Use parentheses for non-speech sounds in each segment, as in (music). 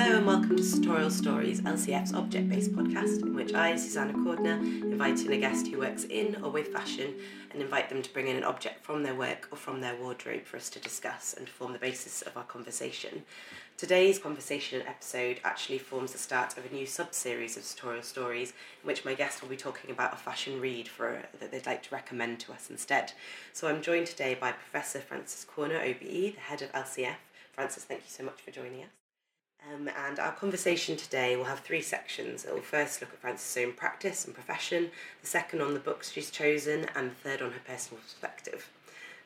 Hello and welcome to Sartorial Stories, LCF's object based podcast, in which I, Susanna Cordner, invite in a guest who works in or with fashion and invite them to bring in an object from their work or from their wardrobe for us to discuss and form the basis of our conversation. Today's conversation episode actually forms the start of a new sub series of Sartorial Stories, in which my guest will be talking about a fashion read for that they'd like to recommend to us instead. So I'm joined today by Professor Frances Corner, OBE, the head of LCF. Francis, thank you so much for joining us. Um, and our conversation today will have three sections. It will first look at Frances' own practice and profession, the second on the books she's chosen, and the third on her personal perspective.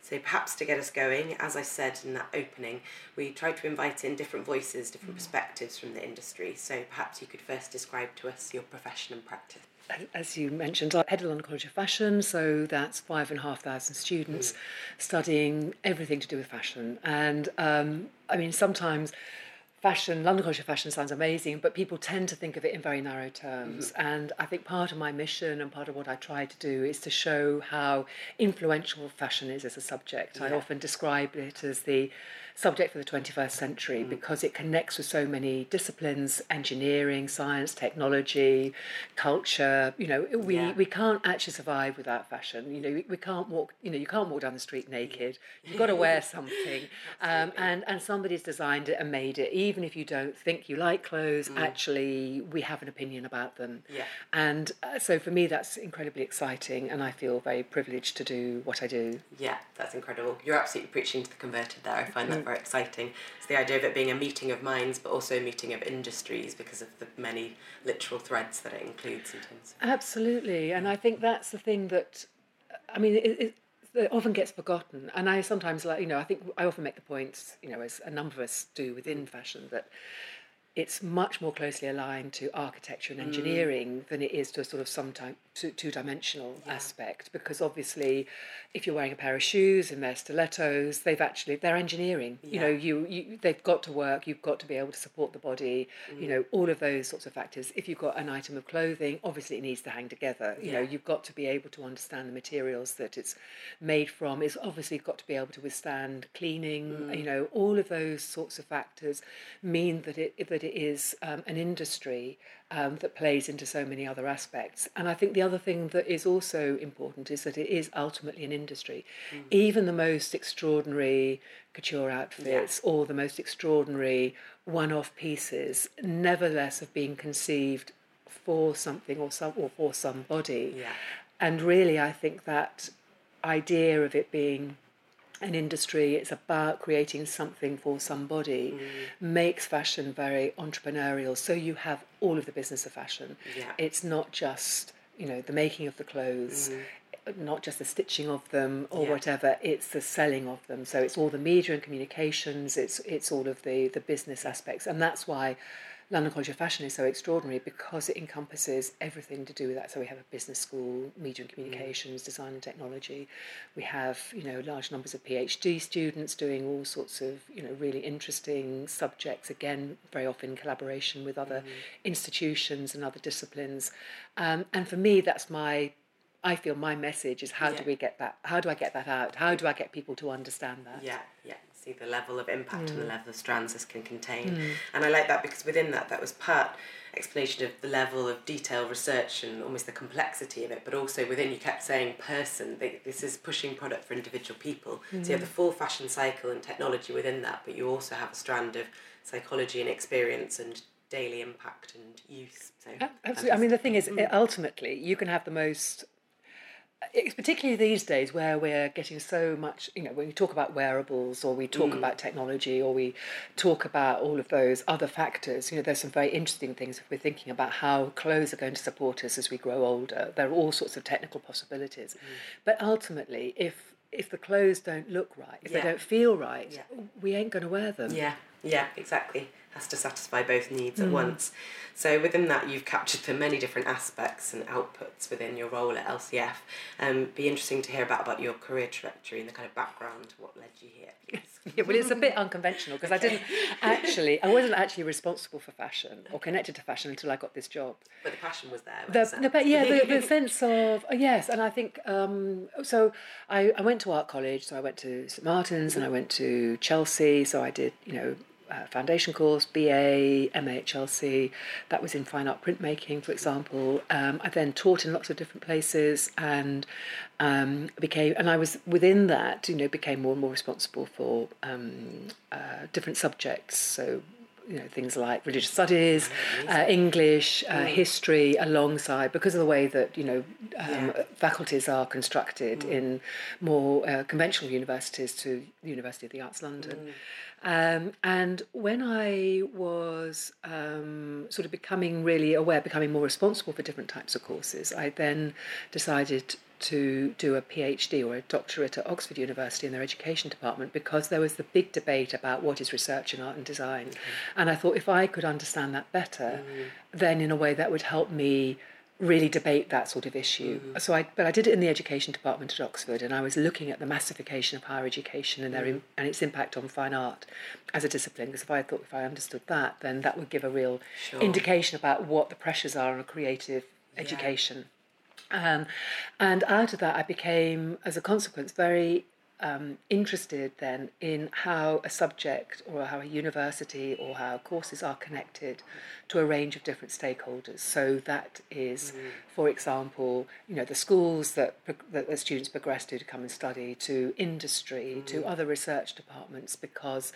So, perhaps to get us going, as I said in that opening, we tried to invite in different voices, different perspectives from the industry. So, perhaps you could first describe to us your profession and practice. As you mentioned, I head of London College of Fashion, so that's five and a half thousand students mm. studying everything to do with fashion. And um, I mean, sometimes fashion, London College of Fashion sounds amazing, but people tend to think of it in very narrow terms. Mm-hmm. And I think part of my mission and part of what I try to do is to show how influential fashion is as a subject. Yeah. I often describe it as the subject for the 21st century mm. because it connects with so many disciplines engineering, science, technology, culture. You know, we, yeah. we can't actually survive without fashion. You know, we, we, can't walk, you know, you can't walk down the street naked. You've got to wear (laughs) something. um, and, and somebody's designed it and made it. Even if you don't think you like clothes, mm. actually, we have an opinion about them. Yeah. And uh, so for me, that's incredibly exciting. And I feel very privileged to do what I do. Yeah, that's incredible. You're absolutely preaching to the converted there. I find that very exciting. It's the idea of it being a meeting of minds, but also a meeting of industries because of the many literal threads that it includes. Of... Absolutely, and I think that's the thing that, I mean, it, it, it often gets forgotten. And I sometimes like, you know, I think I often make the point, you know, as a number of us do within fashion, that it's much more closely aligned to architecture and mm. engineering mm. than it is to a sort of some type two dimensional yeah. aspect because obviously if you're wearing a pair of shoes and they're stilettos they've actually they're engineering yeah. you know you, you they've got to work you've got to be able to support the body mm. you know all of those sorts of factors if you've got an item of clothing obviously it needs to hang together you yeah. know you've got to be able to understand the materials that it's made from it's obviously got to be able to withstand cleaning mm. you know all of those sorts of factors mean that it that it is um, an industry um, that plays into so many other aspects. And I think the other thing that is also important is that it is ultimately an industry. Mm. Even the most extraordinary couture outfits yeah. or the most extraordinary one off pieces, nevertheless, have been conceived for something or some or for somebody. Yeah. And really I think that idea of it being an industry, it's about creating something for somebody, mm. makes fashion very entrepreneurial. So you have all of the business of fashion. Yeah. It's not just, you know, the making of the clothes. Mm. Not just the stitching of them or yeah. whatever, it's the selling of them. So it's all the media and communications. It's it's all of the the business aspects, and that's why London College of Fashion is so extraordinary because it encompasses everything to do with that. So we have a business school, media and communications, mm. design and technology. We have, you know, large numbers of PhD students doing all sorts of, you know, really interesting subjects, again, very often in collaboration with other mm. institutions and other disciplines. Um, and for me, that's my I feel my message is how yeah. do we get that? How do I get that out? How do I get people to understand that? Yeah, yeah see the level of impact mm. and the mm. level of strands this can contain. Mm. And I like that because within that, that was part explanation of the level of detail research and almost the complexity of it, but also within you kept saying person, this is pushing product for individual people. Mm. So you have the mm. full fashion cycle and technology within that, but you also have a strand of psychology and experience and daily impact and use. So Absolutely. I mean, the thing is, mm. ultimately, you can have the most it's particularly these days where we're getting so much, you know, when we talk about wearables or we talk mm. about technology or we talk about all of those other factors, you know, there's some very interesting things if we're thinking about how clothes are going to support us as we grow older. There are all sorts of technical possibilities. Mm. But ultimately, if if the clothes don't look right, if yeah. they don't feel right, yeah. we ain't going to wear them. Yeah, yeah, exactly. Has to satisfy both needs mm. at once. So within that, you've captured the many different aspects and outputs within your role at LCF. Um, be interesting to hear about about your career trajectory and the kind of background, what led you here, please. (laughs) yeah, well, it's a bit unconventional because okay. I didn't (laughs) actually, I wasn't actually responsible for fashion or connected to fashion until I got this job. But the passion was there. The, the, but yeah, the, the (laughs) sense of oh, yes, and I think um, so. I, I went to art college, so I went to St Martin's and I went to Chelsea. So I did, you know, uh, foundation course, BA, MAHLC. That was in fine art printmaking, for example. Um, I then taught in lots of different places and um, became, and I was within that, you know, became more and more responsible for um, uh, different subjects. So you know things like religious studies, uh, English, uh, history, alongside because of the way that you know um, Yeah. faculties are constructed in more uh, conventional universities to the University of the Arts London. Um, and when I was um, sort of becoming really aware, becoming more responsible for different types of courses, I then decided to do a PhD or a doctorate at Oxford University in their education department because there was the big debate about what is research in art and design. And I thought if I could understand that better, then in a way that would help me really debate that sort of issue. So I, but I did it in the education department at Oxford, and I was looking at the massification of higher education and their im- and its impact on fine art as a discipline. Because if I thought if I understood that, then that would give a real Sure. indication about what the pressures are on a creative education. Um, and out of that, I became, as a consequence, very um, interested then in how a subject or how a university or how courses are connected to a range of different stakeholders. So that is, mm. for example, you know, the schools that, that the students progress to to come and study, to industry, mm. to other research departments, because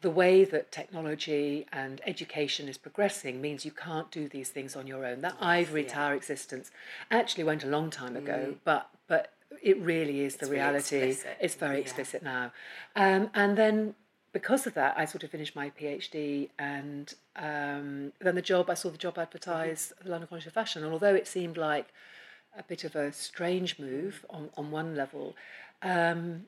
the way that technology and education is progressing means you can't do these things on your own. That ivory tower existence actually went a long time ago, mm. but but it really is the It's reality. It's very yeah. explicit now, um, and then because of that, I sort of finished my PhD, and um, then the job I saw the job advertised at the London College of Fashion, and although it seemed like a bit of a strange move on, on one level. Um,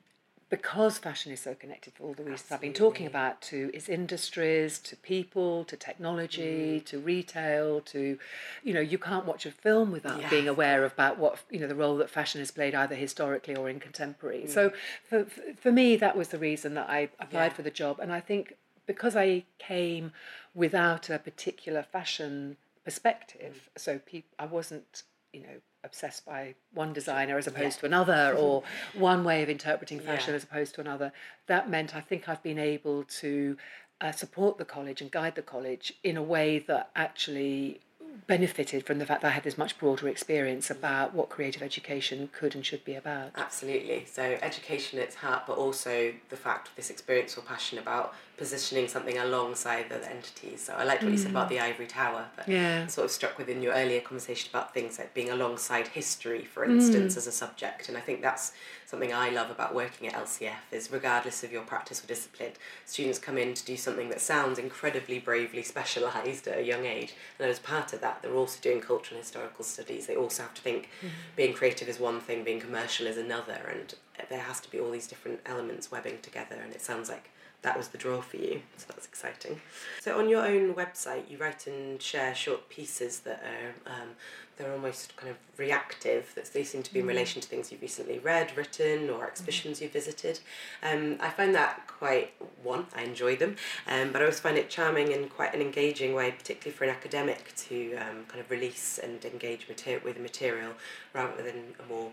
because fashion is so connected for all the reasons I've been talking about to its industries, to people, to technology, mm-hmm. to retail, to you know, you can't watch a film without Yeah. being aware about what you know the role that fashion has played either historically or in contemporary. So mm. for for me that was the reason that I applied Yeah. for the job and I think because I came without a particular fashion perspective, mm. so peop- I wasn't you know obsessed by one designer as opposed to another (laughs) or one way of interpreting fashion Yeah. as opposed to another. That meant i think i've been able to uh, support the college and guide the college in a way that actually benefited from the fact that i had this much broader experience about what creative education could and should be about. Absolutely. So education at its heart, but also the fact of this experience or passion about positioning something alongside other entities. So I liked what you said about mm. the ivory tower, but Yeah. sort of struck within your earlier conversation about things like being alongside history, for mm. instance, as a subject. And I think that's something I love about working at LCF is regardless of your practice or discipline, students come in to do something that sounds incredibly bravely specialised at a young age. And as part of that, they're also doing cultural and historical studies. They also have to think mm. being creative is one thing, being commercial is another, and there has to be all these different elements webbing together. And it sounds like that was the draw for you, so that's exciting. So on your own website, you write and share short pieces that are um, they're almost kind of reactive. That they seem to be in relation to things you've recently read, written, or exhibitions you've visited. Um, I find that quite one. I enjoy them, um, but I always find it charming and quite an engaging way, particularly for an academic, to um, kind of release and engage mater- with material rather than a more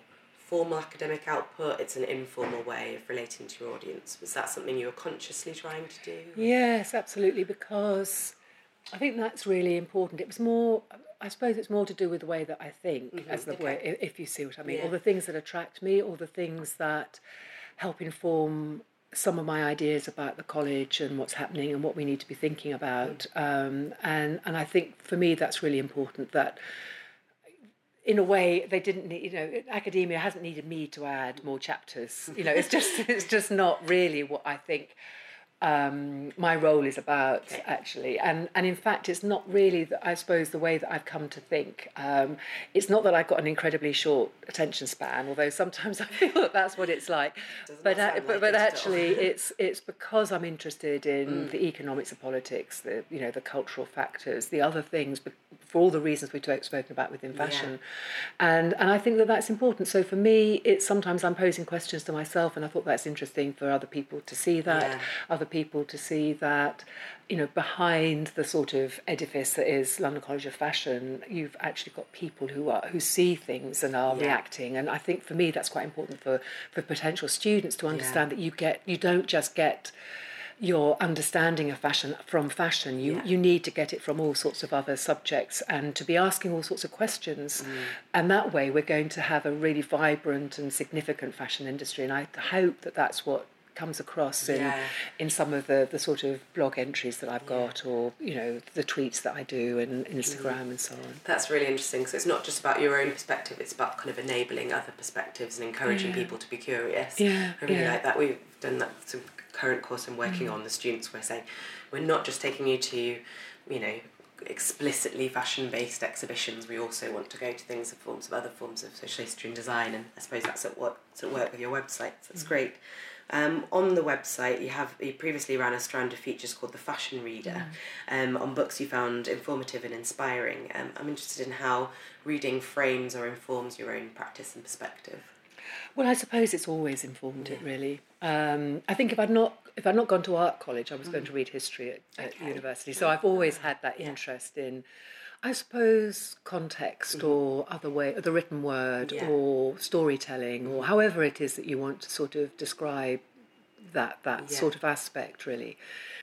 formal academic output. It's an informal way of relating to your audience. Was that something you were consciously trying to do? Yes, absolutely, because I think that's really important. It was more, I suppose it's more to do with the way that I think, as the way, if you see what I mean, Yeah. all the things that attract me, all the things that help inform some of my ideas about the college and what's happening and what we need to be thinking about. Um, and and I think for me that's really important that in a way they didn't need you know academia hasn't needed me to add more chapters. (laughs) You know it's just it's just not really what i think um, my role is about actually. And and in fact it's not really that i suppose the way that i've come to think. Um, it's not that i've got an incredibly short attention span although sometimes (laughs) i feel that that's what it's like. But uh, but, like but it actually (laughs) it's it's because i'm interested in the economics of politics the you know the cultural factors the other things for all the reasons we've spoken about within fashion. And and i think that that's important. So for me it's sometimes i'm posing questions to myself and i thought that's interesting for other people to see that Yeah. other people to see that you know behind the sort of edifice that is london college of fashion you've actually got people who are who see things and are Yeah. reacting. And i think for me that's quite important for for potential students to understand that you get you don't just get your understanding of fashion from fashion. You Yeah. you need to get it from all sorts of other subjects and to be asking all sorts of questions. Mm. And that way, we're going to have a really vibrant and significant fashion industry. And I hope that that's what comes across in Yeah. in some of the the sort of blog entries that I've got or you know the tweets that I do and Instagram and so on. That's really interesting. So it's not just about your own perspective; it's about kind of enabling other perspectives and encouraging Yeah. people to be curious. Yeah, I really yeah. like that. We've done that. Some current course I'm working on. The students were saying, we're not just taking you to, you know, explicitly fashion-based exhibitions. We also want to go to things of forms of other forms of social history and design. And I suppose that's at what at work with your website. So that's great. Um, on the website, you have you previously ran a strand of features called the Fashion Reader, um, on books you found informative and inspiring. Um, I'm interested in how reading frames or informs your own practice and perspective. Well, I suppose it's always informed it really. Um, I think if I'd not if I'd not gone to art college, I was going to read history at, at Okay. university. So I've always had that Yeah. interest in, I suppose, context or other way, the written word Yeah. or storytelling or however it is that you want to sort of describe that that Yeah. sort of aspect really.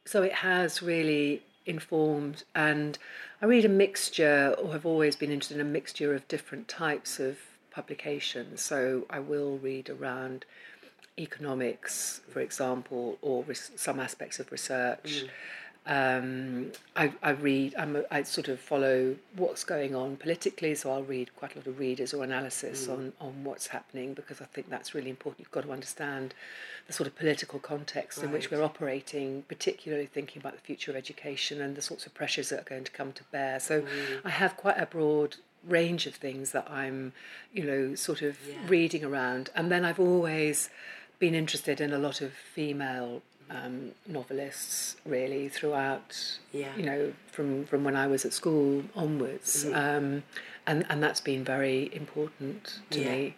So it has really informed and I read a mixture or have always been interested in a mixture of different types of publications. So I will read around economics, for example, or res- some aspects of research. Mm. Um, I, I read, I'm a, I sort of follow what's going on politically, so I'll read quite a lot of readers or analysis mm. on, on what's happening because I think that's really important. You've got to understand the sort of political context in which we're operating, particularly thinking about the future of education and the sorts of pressures that are going to come to bear. So mm. I have quite a broad range of things that I'm, you know, sort of Yeah. reading around. And then I've always been interested in a lot of female um, novelists, really, throughout, Yeah. you know, from, from when I was at school onwards. Mm-hmm. Um, and, and that's been very important to Yeah. me.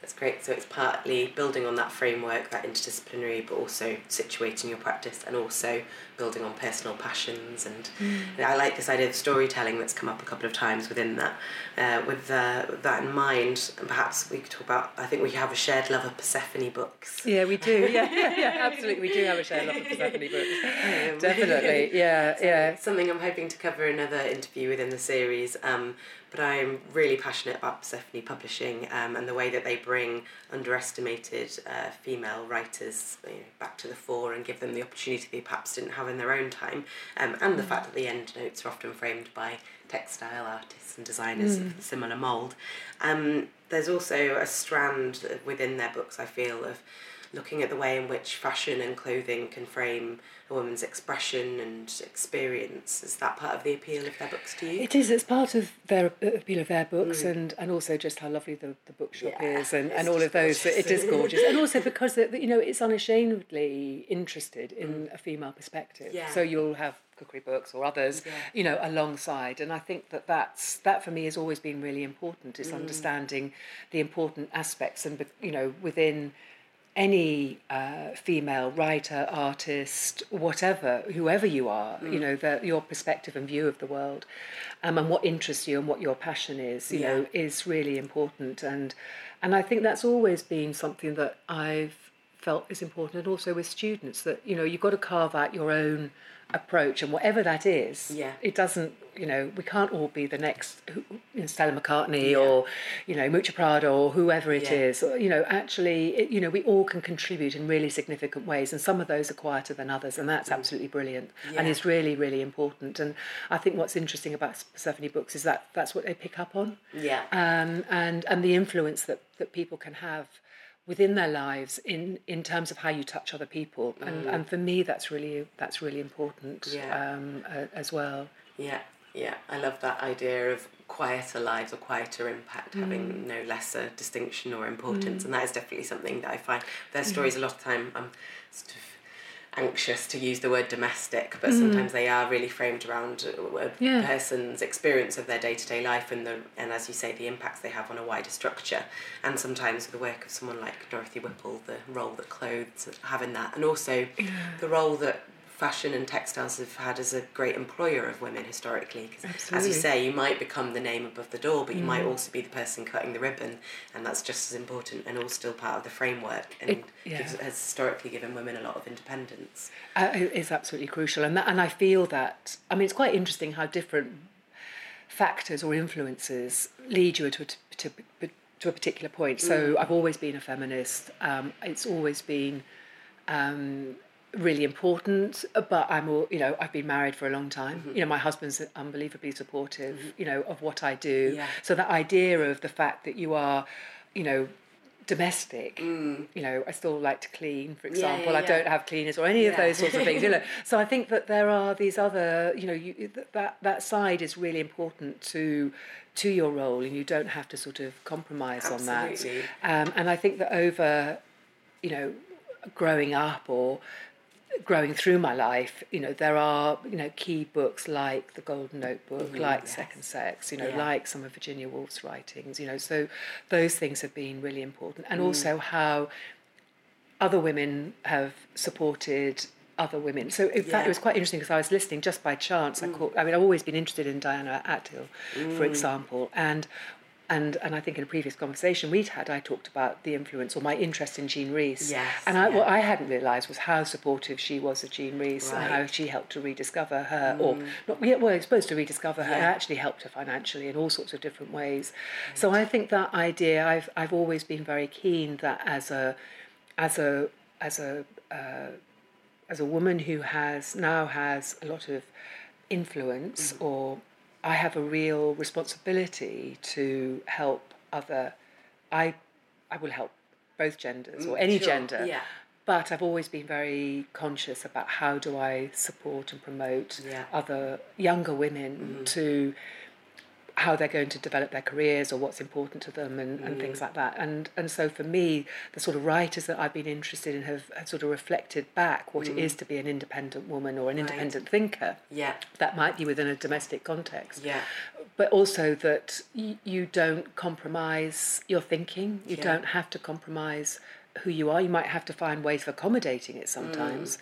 That's great. So it's partly building on that framework, that interdisciplinary, but also situating your practice and also building on personal passions. And Mm. I like this idea of storytelling that's come up a couple of times within that. Uh, with uh, that in mind, and perhaps we could talk about. I think we have a shared love of Persephone books. Yeah, we do. (laughs) Yeah, yeah, yeah, absolutely. We do have a shared love of Persephone books. (laughs) Um, (laughs) Definitely. Yeah, So yeah. something I'm hoping to cover in another interview within the series. Um, but I'm really passionate about Persephone Publishing um, and the way that they bring underestimated uh, female writers you know, back to the fore and give them the opportunity they perhaps didn't have in their own time. Um, and the fact that the end notes are often framed by textile artists and designers of similar mould. Um, there's also a strand within their books, I feel, of looking at the way in which fashion and clothing can frame a woman's expression and experience. Is that part of the appeal of their books to you? It is. It's part of their appeal of their books, and, and also just how lovely the, the bookshop Mm. Yeah, is, and, and all of those. gorgeous. It is gorgeous, and also because the, you know it's unashamedly interested in a female perspective. Mm. Yeah. So you'll have cookery books or others, Yeah. you know, alongside, and I think that that's that for me has always been really important. Mm. Is understanding the important aspects, and you know, within any uh, female writer, artist, whatever, whoever you are, you know, the, your perspective and view of the world, um, and what interests you and what your passion is, you Yeah. know, is really important. And and I think that's always been something that I've felt is important, and also with students that you know you've got to carve out your own approach, and whatever that is, Yeah. it doesn't, you know, we can't all be the next you know, Stella McCartney Yeah. or, you know, Miuccia Prada or whoever it Yeah. is. You know, actually, it, you know, we all can contribute in really significant ways, and some of those are quieter than others, and that's absolutely brilliant and Mm. Is really, really important. And I think what's interesting about Persephone books is that that's what they pick up on, Yeah. um, and and the influence that that people can have within their lives in in terms of how you touch other people and and for me that's really that's really important Mm. Yeah. um, uh, as well Yeah, yeah, I love that idea of quieter lives or quieter impact having no lesser distinction or importance, and that is definitely something that I find their stories a lot of time. I'm sort of anxious to use the word domestic, but mm. sometimes they are really framed around a, Yeah. person's experience of their day to day life and the and as you say the impacts they have on a wider structure, and sometimes the work of someone like Dorothy Whipple, the role that clothes have in that, and also the role that fashion and textiles have had as a great employer of women historically. Because as you say, you might become the name above the door, but you might also be the person cutting the ribbon, and that's just as important and all still part of the framework and It- yeah. gives, has historically given women a lot of independence. Uh, it is absolutely crucial, and that, and I feel that I mean it's quite interesting how different factors or influences lead you to a, to, to a particular point. So I've always been a feminist. Um, it's always been um, really important, but I'm all you know I've been married for a long time. Mm-hmm. You know my husband's unbelievably supportive. Mm-hmm. You know of what I do. Yeah. So that idea of the fact that you are, you know. Domestic, mm. you know, I still like to clean, for yeah, example. I yeah. don't have cleaners or any of those sorts of things. You know, (laughs) so I think that there are these other, you know, you, that that side is really important to to your role, and you don't have to sort of compromise on that. Um, and I think that over, you know, growing up or growing through my life, you know, there are you know key books like the Golden Notebook, mm, like Second Sex, you know. Yeah. like some of Virginia Woolf's writings. You know, so those things have been really important, Mm. and also how other women have supported other women. So in fact, it was quite interesting because I was listening just by chance. I mm. caught. I mean, I've always been interested in Diana Athill, for mm. example, and. And, and I think in a previous conversation we'd had, I talked about the influence or my interest in Jean Rhys. Yes, and I, yeah. what I hadn't realised was how supportive she was of Jean Rhys and how she helped to rediscover her, or not, yeah, well, supposed to rediscover her, and Yeah. actually helped her financially in all sorts of different ways. So I think that idea, I've, I've always been very keen that as a, as a, as a, uh, as a woman who has now has a lot of influence or I have a real responsibility to help other I I will help both genders or mm, any sure, gender. yeah. But I've always been very conscious about how do I support and promote Yeah. other younger women mm-hmm. to how they're going to develop their careers or what's important to them and, and things mm. like that. And and so for me, the sort of writers that I've been interested in have, have sort of reflected back what it is mm. to be an independent woman or an independent thinker. Yeah, That might be within a domestic context. yeah, But also that y- you don't compromise your thinking. You Yeah. don't have to compromise who you are. You might have to find ways of accommodating it sometimes.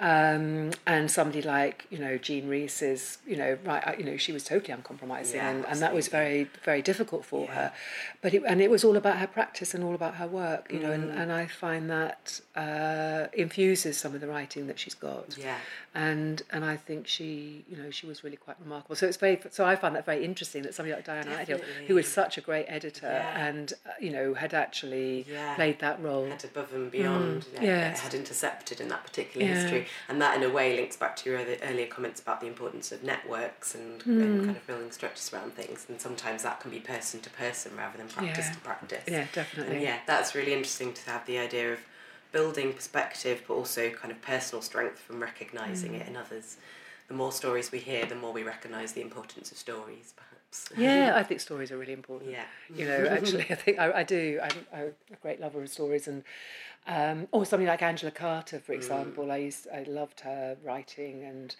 Um, and somebody like you know Jean Rhys is you know right uh, you know she was totally uncompromising Yeah, and, and that was very very difficult for Yeah. her. But it, and it was all about her practice and all about her work. You know, and, Mm. and I find that uh, infuses some of the writing that she's got yeah. and and I think she you know she was really quite remarkable. So it's very so I find that very interesting that somebody like Diana Athill, who was such a great editor Yeah. and uh, you know had actually played that role. Above and beyond, Mm. yes. had intercepted in that particular Yeah. history, and that in a way links back to your earlier, earlier comments about the importance of networks and, Mm. and kind of building structures around things, and sometimes that can be person to person rather than practice Yeah. to practice. Yeah, definitely. And yeah, that's really interesting to have the idea of building perspective, but also kind of personal strength from recognizing Mm. it in others. The more stories we hear, the more we recognize the importance of stories, perhaps. Yeah, I think stories are really important. Yeah. You know, (laughs) actually, I think I, I do. I'm, I'm a great lover of stories, and um, or something like Angela Carter, for example. I used, I loved her writing, and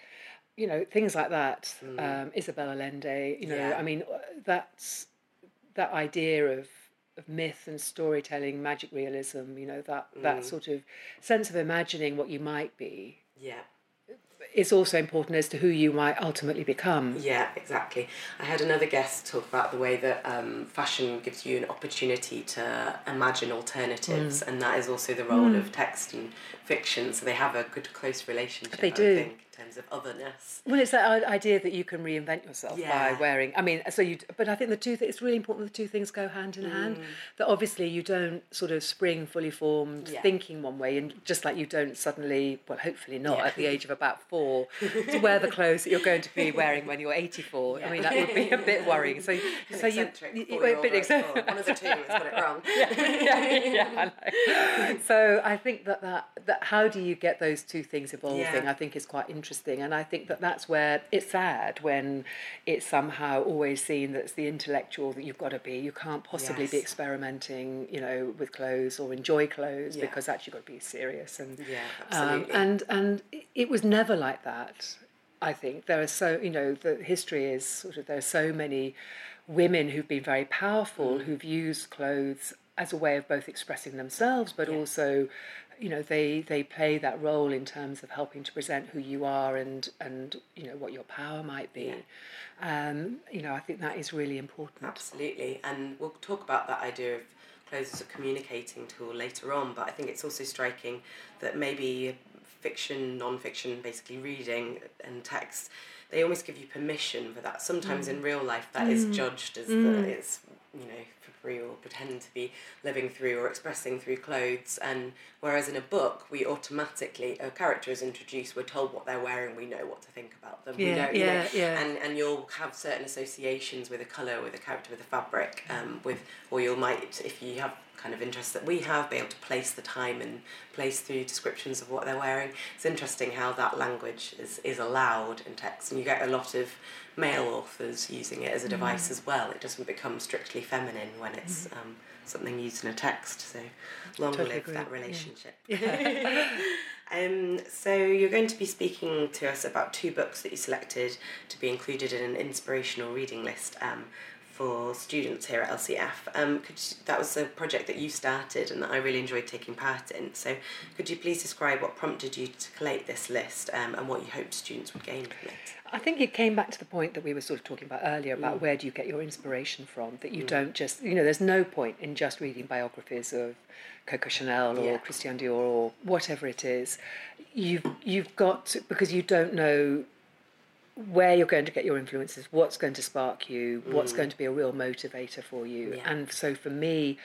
you know, things like that. Um, Isabel Allende. You know, Yeah. I mean, uh, that's that idea of of myth and storytelling, magic realism. You know, that that sort of sense of imagining what you might be Yeah. Is also important as to who you might ultimately become. Yeah, exactly. I had another guest talk about the way that um, fashion gives you an opportunity to imagine alternatives, Mm. and that is also the role of text and fiction. So they have a good, close relationship. They I do. Terms of otherness. Well, it's that idea that you can reinvent yourself Yeah. by wearing. I mean, so you. But I think the two. Th- it's really important the two things go hand in hand. Mm. That obviously you don't sort of spring fully formed Yeah. thinking one way, and just like you don't suddenly, well, hopefully not Yeah. at the age of about four, (laughs) to wear the clothes that you're going to be wearing when you're 84. I mean, that would be a bit worrying. So, An so you, you, you a bit eccentric. Oh, one of the two has got it wrong. (laughs) yeah, yeah, I. So I think that, that that how do you get those two things evolving? I think is quite interesting, and I think that that's where it's sad when it's somehow always seen that it's the intellectual that you've got to be. You can't possibly be experimenting, you know, with clothes or enjoy clothes Yeah. because actually you've got to be serious and Yeah, um, absolutely. and and it was never like that. I think there are so you know the history is sort of there are so many women who've been very powerful Mm. who've used clothes as a way of both expressing themselves, but Yeah. also, you know, they they play that role in terms of helping to present who you are and and you know what your power might be. Um, you know, I think that is really important. Absolutely, and we'll talk about that idea of clothes as a communicating tool later on. But I think it's also striking that maybe fiction, non-fiction, basically reading and text, they almost give you permission for that. Sometimes mm. in real life, that is mm. judged as that mm. it's you know for free or pretend to be living through or expressing through clothes. And whereas in a book, we automatically a character is introduced, we're told what they're wearing, we know what to think about them. we Yeah, you know, yeah, yeah. and and you'll have certain associations with a color, with a character, with a fabric, um, with or you might, if you have kind of interest that we have, be able to place the time and place through descriptions of what they're wearing. It's interesting how that language is is allowed in text, and you get a lot of male authors using it as a device as well. It doesn't become strictly feminine when it's um, something used in a text. So long Totally live agree, that yeah. relationship. (laughs) (laughs) Um, so you're going to be speaking to us about two books that you selected to be included in an inspirational reading list um, for students here at LCF. Um, could you, that was a project that you started and that I really enjoyed taking part in. So could you please describe what prompted you to collate this list um, and what you hoped students would gain from it? I think it came back to the point that we were sort of talking about earlier about where do you get your inspiration from. That you don't just, you know, there's no point in just reading biographies of Coco Chanel or Yeah. Christian Dior or whatever it is. You've you've got to, because you don't know where you're going to get your influences, what's going to spark you, what's mm. going to be a real motivator for you. Yeah. And so for me,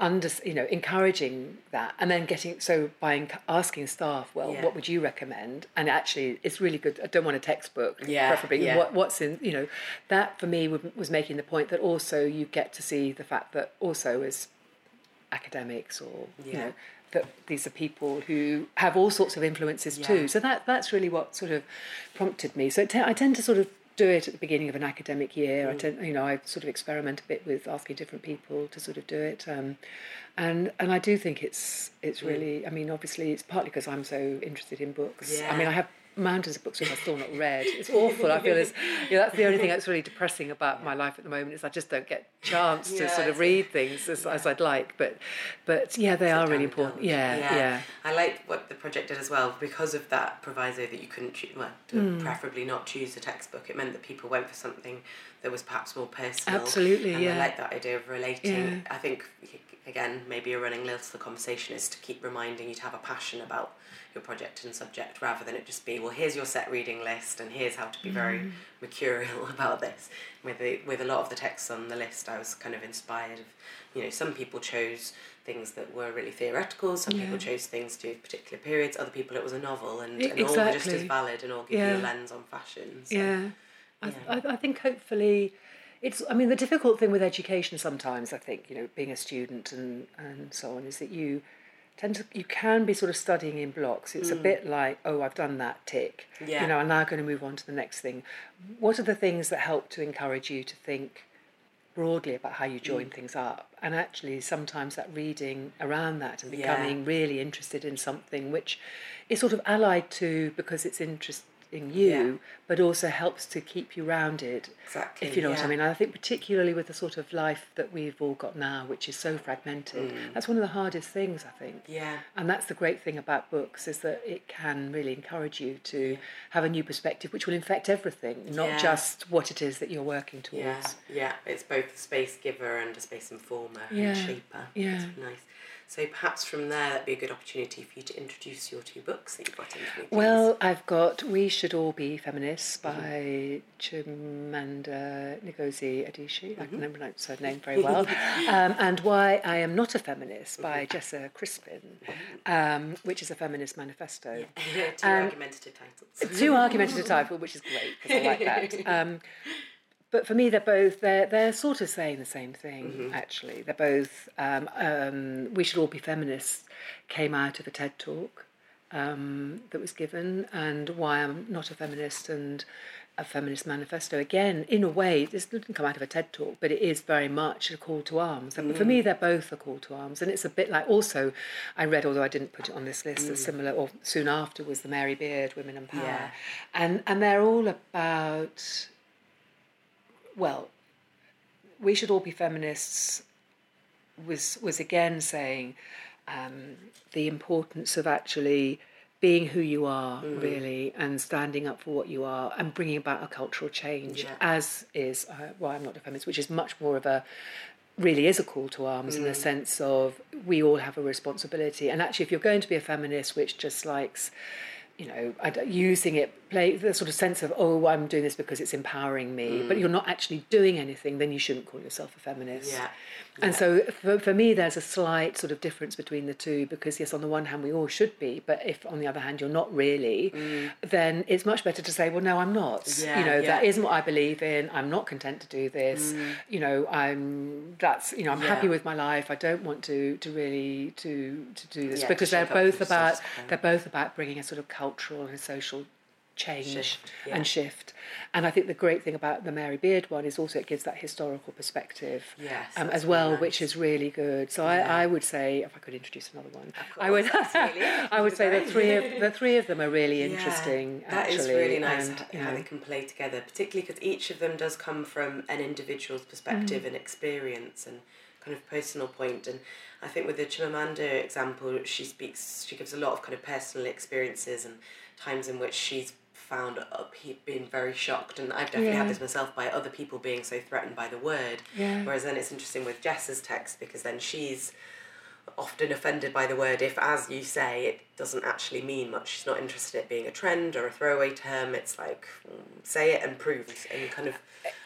under you know encouraging that and then getting so by enc- asking staff well Yeah. what would you recommend and actually it's really good i don't want a textbook Yeah, preferably yeah. what, what's in you know that for me was making the point that also you get to see the fact that also as academics or you Yeah. know that these are people who have all sorts of influences Yeah. too so that that's really what sort of prompted me so te- i tend to sort of do it at the beginning of an academic year. I Mm. tend, you know, I sort of experiment a bit with asking different people to sort of do it, um, and and I do think it's it's Mm. really. I mean, obviously, it's partly because I'm so interested in books. I mean, I have mountains of books which I've still not read. It's awful. I feel as yeah, that's the only thing that's really depressing about my life at the moment is I just don't get chance to Yeah, sort of read things as, as I'd like. But but yeah, they are really important. Yeah, yeah. I like what the project did as well because of that proviso that you couldn't choose, well, to Hmm. preferably not choose a textbook. It meant that people went for something that was perhaps more personal. Absolutely, and yeah. I like that idea of relating. Yeah. I think again maybe a running list of the conversation is to keep reminding you to have a passion about your project and subject rather than it just be well here's your set reading list and here's how to be very Mm. mercurial (laughs) about this with the, with a lot of the texts on the list I was kind of inspired of you know some people chose things that were really theoretical some people chose things to particular periods other people it was a novel and, and all just as valid and all give you a lens on fashion so. Yeah, I, Yeah. I, I think hopefully it's. I mean, the difficult thing with education sometimes, I think, you know, being a student and and so on, is that you tend to you can be sort of studying in blocks. It's a mm. bit like, oh, I've done that tick, Yeah. you know, I'm now going to move on to the next thing. What are the things that help to encourage you to think? broadly about how you join mm. things up and actually sometimes that reading around that and Yeah. becoming really interested in something which is sort of allied to because it's interesting you Yeah. but also helps to keep you rounded Exactly, if you know what. I mean I think particularly with the sort of life that we've all got now which is so fragmented that's one of the hardest things I think Mm. yeah and that's the great thing about books is that it can really encourage you to have a new perspective which will infect everything not Yeah. just what it is that you're working towards Yeah, yeah, it's both a space giver and a space informer Yeah, and shaper. yeah. It's nice. So perhaps from there, that'd be a good opportunity for you to introduce your two books that you've got into me. Well, I've got We Should All Be Feminists by Chimamanda Ngozi Adichie. I can never pronounce her name very (laughs) well. um, and Why I Am Not a Feminist by Jessa Crispin, um, which is a feminist manifesto. (laughs) two um, argumentative titles. Two argumentative title, which is great because I like that. (laughs) Um, but for me, they're both they're they're sort of saying the same thing. Actually, they're both. Um, um, we should all be feminists. Came out of a TED talk um, that was given, and why I'm not a feminist and a feminist manifesto. Again, in a way, this didn't come out of a TED talk, but it is very much a call to arms. And for me, they're both a call to arms, and it's a bit like. Also, I read, although I didn't put it on this list, a similar or soon after was the Mary Beard Women and Power, Yeah. and and they're all about. Well, we should all be feminists was was again saying um, the importance of actually being who you are really and standing up for what you are and bringing about a cultural change Yeah. as is uh, why I'm not a feminist which is much more of a really is a call to arms in the sense of we all have a responsibility. And actually if you're going to be a feminist which just likes you know using it play the sort of sense of oh I'm doing this because it's empowering me but you're not actually doing anything then you shouldn't call yourself a feminist. Yeah. And so for, for me, there's a slight sort of difference between the two because, yes, on the one hand, we all should be, but if on the other hand, you're not really, then it's much better to say, well, no, I'm not. Yeah, you know, that yeah. isn't what I believe in. I'm not content to do this. You know, I'm that's you know, I'm happy with my life. I don't want to to really to to do this because they're both about they're both about bringing a sort of cultural and social change Shift, yeah. and shift. And I think the great thing about the Mary Beard one is also it gives that historical perspective Yes, um, as well, really which is really good. So Yeah. I, I would say, if I could introduce another one, I would. (laughs) I would say the three of (laughs) the three of them are really interesting. Yeah, that is actually, really nice and, how, they can play together, particularly because each of them does come from an individual's perspective Mm. and experience and kind of personal point. And I think with the Chimamanda example, she speaks, she gives a lot of kind of personal experiences and times in which she's found up been very shocked and I've definitely Yeah. had this myself by other people being so threatened by the word Yeah. whereas then it's interesting with Jess's text because then she's often offended by the word if, as you say, it doesn't actually mean much. She's not interested in it being a trend or a throwaway term. It's like, mm, say it and prove, and kind of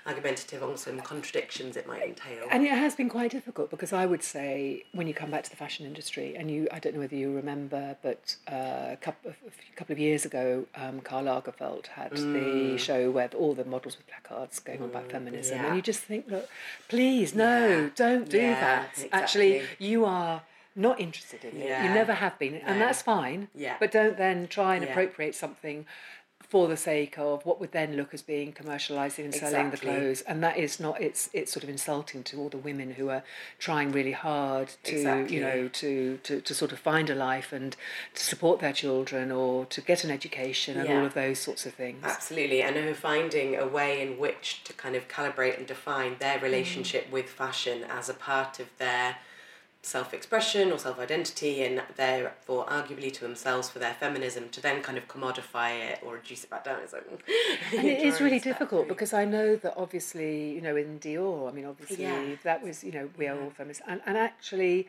argumentative on some contradictions it might entail. And it has been quite difficult because I would say when you come back to the fashion industry, and you, I don't know whether you remember, but uh, a couple of, a couple of years ago, um, Karl Lagerfeld had the show where all the models with placards going on about feminism, yeah. and you just think, look, please, no, Yeah. don't do Yeah, that. Actually, you are not interested in it. You never have been, and No. that's fine. Yeah. But don't then try and Yeah. appropriate something for the sake of what would then look as being commercialising and selling the clothes and that is not it's it's sort of insulting to all the women who are trying really hard to Exactly. you know to, to to sort of find a life and to support their children or to get an education and all of those sorts of things Absolutely, and her finding a way in which to kind of calibrate and define their mm. relationship with fashion as a part of their self expression or self identity, and therefore, arguably to themselves for their feminism, to then kind of commodify it or reduce it back down. It's like, (laughs) and it is really difficult through. because I know that obviously, you know, in Dior, I mean, obviously Yeah. that was, you know, we are all feminists, and and actually,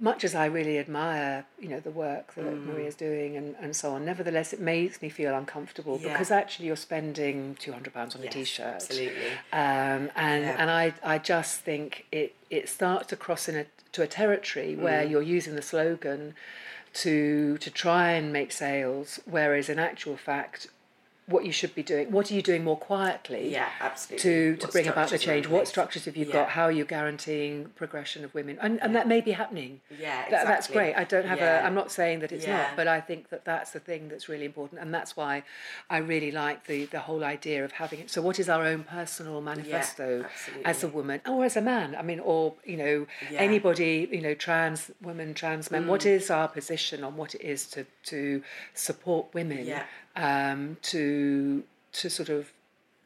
much as I really admire, you know, the work that Mm. Maria's doing and, and so on, nevertheless, it makes me feel uncomfortable Yeah. because actually you're spending two hundred pounds on a Yes, t-shirt, absolutely. um, and Yeah. and I I just think it it starts to cross in a to a territory where Mm. you're using the slogan to to try and make sales, whereas in actual fact, what you should be doing, what are you doing more quietly? Yeah, absolutely. To, to What bring about the structures are in change, what structures have you Yeah. got? How are you guaranteeing progression of women? And, and that may be happening. Yeah, That, that's great. I don't have Yeah. a. I'm not saying that it's Yeah. not, but I think that that's the thing that's really important, and that's why I really like the the whole idea of having it. So, what is our own personal manifesto as a woman or as a man? I mean, or you know, Yeah. anybody, you know, trans women, trans men. What mm. is our position on what it is to to support women? Yeah. Um, to to sort of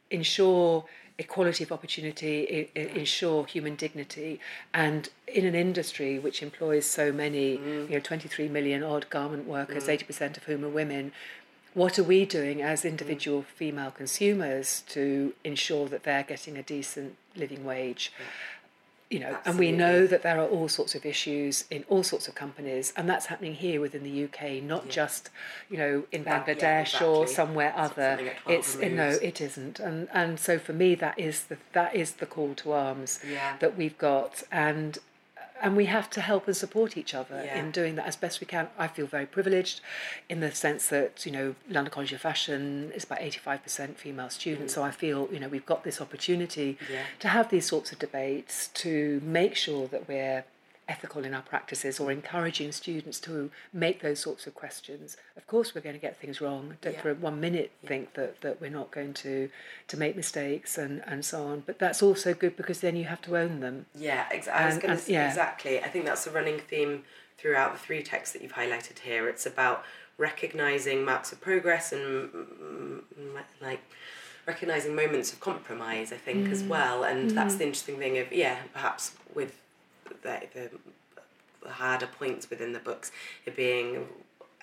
ensure equality of opportunity, I- I- ensure human dignity, and in an industry which employs so many, mm. you know, 23 million odd garment workers, mm. 80% of whom are women. What are we doing as mm. individual female consumers to ensure that they're getting a decent living wage? You know, and we know that there are all sorts of issues in all sorts of companies, and that's happening here within the UK, not just, you know, in That- yeah, Bangladesh or somewhere It's other. something at 12 It's you know, it isn't, and and so for me, that is the that is the call to arms Yeah. that we've got, and and we have to help and support each other Yeah. in doing that as best we can. I feel very privileged in the sense that, you know, London College of Fashion is about 85% female students. So mm. I feel, you know, we've got this opportunity Yeah. to have these sorts of debates to make sure that we're ethical in our practices or encouraging students to make those sorts of questions. Of course, we're going to get things wrong. Don't Yeah. for one minute think that, that we're not going to, to make mistakes and, and so on. But that's also good because then you have to own them. Yeah, ex- I was And- going and- to say yeah. exactly. I think that's a running theme throughout the three texts that you've highlighted here. It's about recognizing maps of progress and mm, mm, like recognizing moments of compromise. I think as well, and that's the interesting thing of yeah, perhaps with the, the harder points within the books, it being